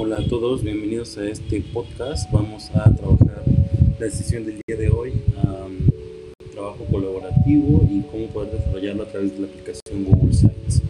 Hola a todos, bienvenidos a este podcast. Vamos a trabajar la sesión del día de hoy, um, trabajo colaborativo y cómo poder desarrollarlo a través de la aplicación Google Sites.